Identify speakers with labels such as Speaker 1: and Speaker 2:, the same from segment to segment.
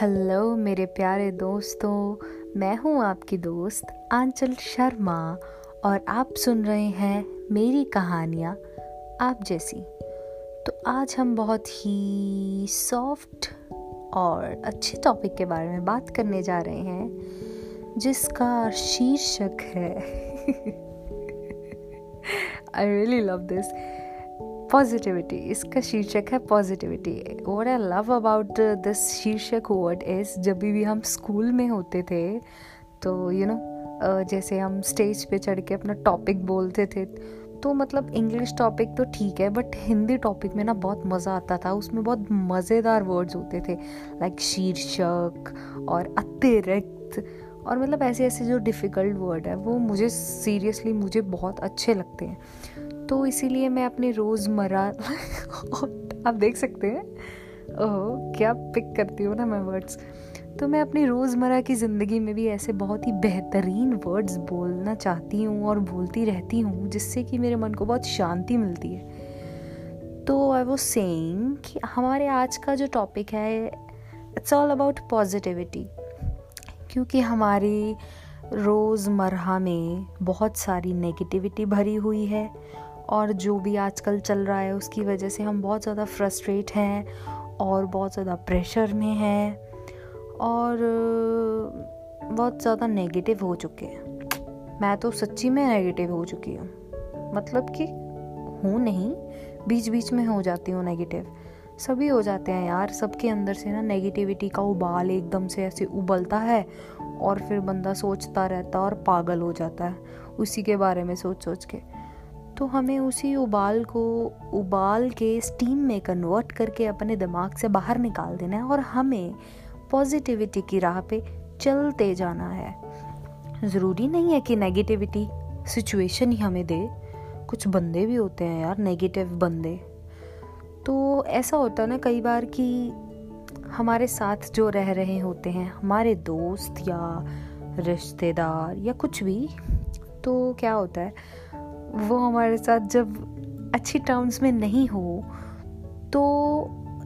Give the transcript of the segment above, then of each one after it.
Speaker 1: Hello मेरे प्यारे दोस्तों, मैं हूँ आपकी दोस्त आंचल शर्मा और आप सुन रहे हैं मेरी कहानियाँ आप जैसी। तो आज हम बहुत ही सॉफ्ट और अच्छे टॉपिक के बारे में बात करने जा रहे हैं, जिसका शीर्षक है I really love this positivity इसका शीर्षक है positivity what I love about this शीर्षक वर्ड इज़ जब भी हम स्कूल में होते थे तो यू you नो know, जैसे हम स्टेज पे चढ़ के अपना टॉपिक बोलते थे तो मतलब इंग्लिश टॉपिक तो ठीक है बट हिंदी टॉपिक में ना बहुत मज़ा आता था। उसमें बहुत मज़ेदार वर्ड्स होते थे लाइक शीर्षक और अतिरिक्त और मतलब ऐसे ऐसे जो डिफ़िकल्ट वर्ड है वो मुझे सीरियसली मुझे बहुत अच्छे लगते हैं। तो इसीलिए मैं अपने रोज़मर्रा आप देख सकते हैं। ओह, क्या पिक करती हूँ ना मैं वर्ड्स तो मैं अपनी रोज़मर्रा की ज़िंदगी में भी ऐसे बहुत ही बेहतरीन वर्ड्स बोलना चाहती हूँ और बोलती रहती हूँ, जिससे कि मेरे मन को बहुत शांति मिलती है। तो आई वो सेइंग कि हमारे आज का जो टॉपिक है इट्स ऑल अबाउट पॉजिटिविटी क्योंकि हमारी रोज़मर्रा में बहुत सारी नेगेटिविटी भरी हुई है और जो भी आजकल चल रहा है उसकी वजह से हम बहुत ज़्यादा फ्रस्ट्रेट हैं और बहुत ज़्यादा प्रेशर में हैं और बहुत ज़्यादा नेगेटिव हो चुके हैं। मैं तो सच्ची में नेगेटिव हो चुकी हूँ। मतलब कि हूँ नहीं बीच बीच में हो जाती हूँ नेगेटिव सभी हो जाते हैं यार, सबके अंदर से ना नेगेटिविटी का उबाल एकदम से ऐसे उबलता है और फिर बंदा सोचता रहता है और पागल हो जाता है। उसी के बारे में सोच सोच के। तो हमें उसी उबाल को उबाल के स्टीम में कन्वर्ट करके अपने दिमाग से बाहर निकाल देना है और हमें पॉजिटिविटी की राह पे चलते जाना है। ज़रूरी नहीं है कि नेगेटिविटी सिचुएशन ही हमें दे। कुछ बंदे भी होते हैं यार नेगेटिव बंदे। तो ऐसा होता है ना कई बार कि हमारे साथ जो रह रहे होते हैं, हमारे दोस्त या रिश्तेदार या कुछ भी तो क्या होता है वो हमारे साथ जब अच्छी टर्म्स में नहीं हो तो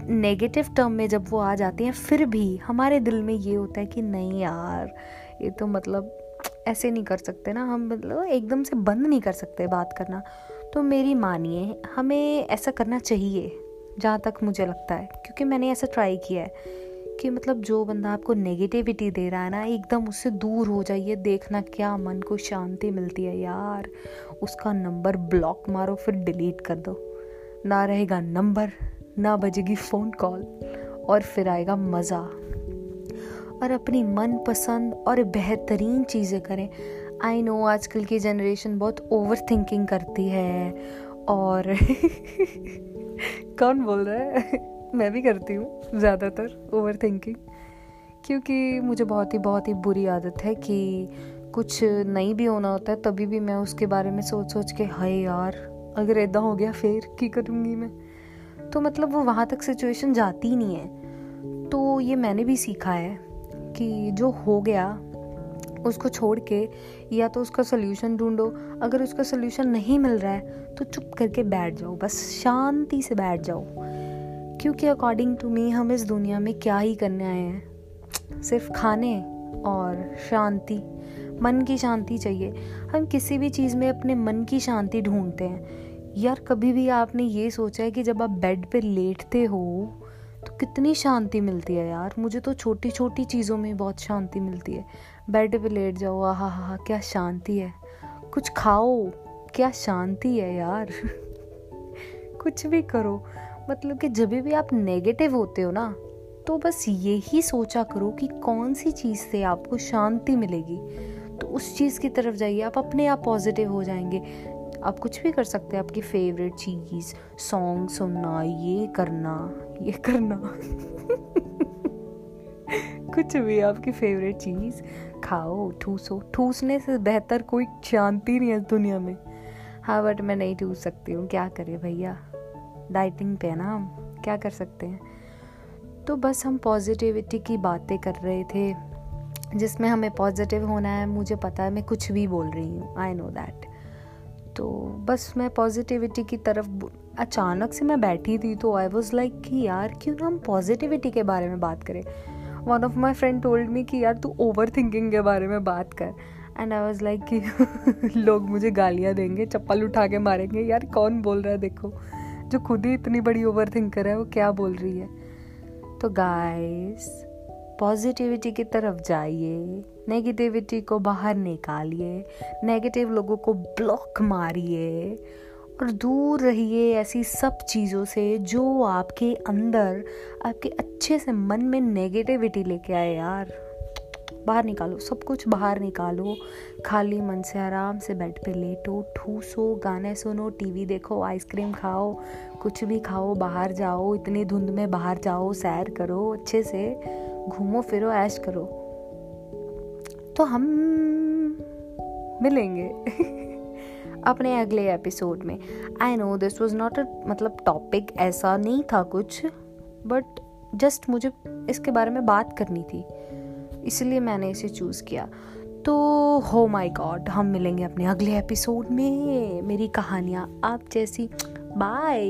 Speaker 1: नेगेटिव टर्म में जब वो आ जाती हैं, फिर भी हमारे दिल में ये होता है कि नहीं यार, ये तो मतलब ऐसे नहीं कर सकते ना, हम मतलब एकदम से बंद नहीं कर सकते बात करना। तो मेरी मानिए, हमें ऐसा करना चाहिए, जहाँ तक मुझे लगता है, क्योंकि मैंने ऐसा ट्राई किया है। कि मतलब जो बंदा आपको नेगेटिविटी दे रहा है ना, एकदम उससे दूर हो जाइए, देखना क्या मन को शांति मिलती है यार। उसका नंबर ब्लॉक मारो, फिर डिलीट कर दो। ना रहेगा नंबर ना बजेगी फ़ोन कॉल और फिर आएगा मज़ा। और अपनी मन पसंद और बेहतरीन चीज़ें करें। आई नो आजकल की जनरेशन बहुत ओवर थिंकिंग करती है, और कौन बोल रहा है? मैं भी करती हूँ, ज़्यादातर ओवर थिंकिंग क्योंकि मुझे बहुत ही बहुत ही बुरी आदत है कि कुछ नहीं भी होना होता है, तभी भी मैं उसके बारे में सोच सोच के, हाय यार, अगर ऐदा हो गया फिर की करूँगी मैं? तो मतलब वो वहाँ तक सिचुएशन जाती ही नहीं है। तो ये मैंने भी सीखा है कि जो हो गया, उसको छोड़ के या तो उसका सोल्यूशन ढूंढो। अगर उसका सोल्यूशन नहीं मिल रहा है तो चुप करके बैठ जाओ, बस शांति से बैठ जाओ। क्योंकि अकॉर्डिंग टू मी हम इस दुनिया में क्या ही करने आए हैं? सिर्फ़ खाने और शांति। मन की शांति चाहिए। हम किसी भी चीज़ में अपने मन की शांति ढूंढते हैं। यार, कभी भी आपने ये सोचा है कि जब आप बेड पे लेटते हो तो कितनी शांति मिलती है यार। मुझे तो छोटी छोटी चीज़ों में बहुत शांति मिलती है। बेड पे लेट जाओ, आहा हा, क्या शांति है। कुछ खाओ, क्या शांति है यार। कुछ भी करो। मतलब कि जब भी आप नेगेटिव होते हो ना तो बस यही सोचा करो कि कौन सी चीज़ से आपको शांति मिलेगी। तो उस चीज़ की तरफ़ जाइए, आप अपने आप पॉजिटिव हो जाएँगे। आप कुछ भी कर सकते हैं, आपकी फेवरेट चीज़ सॉन्ग सुनना, ये करना ये करना। कुछ भी आपकी फेवरेट चीज़, खाओ, ठूसो। ठूसने से बेहतर कोई शांति नहीं है दुनिया में। हाँ बट मैं नहीं ठूस सकती हूँ। क्या करे भैया? डाइटिंग पे है ना हम? क्या कर सकते हैं? तो बस हम पॉजिटिविटी की बातें कर रहे थे, जिसमें हमें पॉजिटिव होना है, मुझे पता है, मैं कुछ भी बोल रही हूँ आई नो दैट तो बस मैं पॉजिटिविटी की तरफ़ अचानक से मैं बैठी थी तो आई वॉज़ लाइक कि यार, क्यों ना हम पॉजिटिविटी के बारे में बात करें? One of my friend told me कि यार, तू ओवर थिंकिंग के बारे में बात कर. एंड आई वॉज़ लाइक कि लोग मुझे गालियाँ देंगे, चप्पल उठा के मारेंगे, यार कौन बोल रहा है, देखो. जो खुद ही इतनी बड़ी ओवर थिंकर है, वो क्या बोल रही है? तो गाइस पॉजिटिविटी की तरफ़ जाइए नेगेटिविटी को बाहर निकालिए नेगेटिव लोगों को ब्लॉक मारिए, और दूर रहिए ऐसी सब चीज़ों से जो आपके अंदर, आपके अच्छे से मन में नेगेटिविटी लेके आए यार। बाहर निकालो, सब कुछ बाहर निकालो। खाली मन से आराम से बेड पे लेटो, ठूसो, गाने सुनो, टीवी देखो, आइसक्रीम खाओ, कुछ भी खाओ, बाहर जाओ, इतनी धुंध में बाहर जाओ, सैर करो, अच्छे से घूमो, फिरो, ऐश करो। तो हम मिलेंगे अपने अगले एपिसोड में। I know this was not a मतलब टॉपिक ऐसा नहीं था कुछ बट जस्ट मुझे इसके बारे में बात करनी थी। इसलिए मैंने इसे चूज़ किया। तो हो माई गॉड हम मिलेंगे अपने अगले एपिसोड में। मेरी कहानियाँ आप जैसी। बाय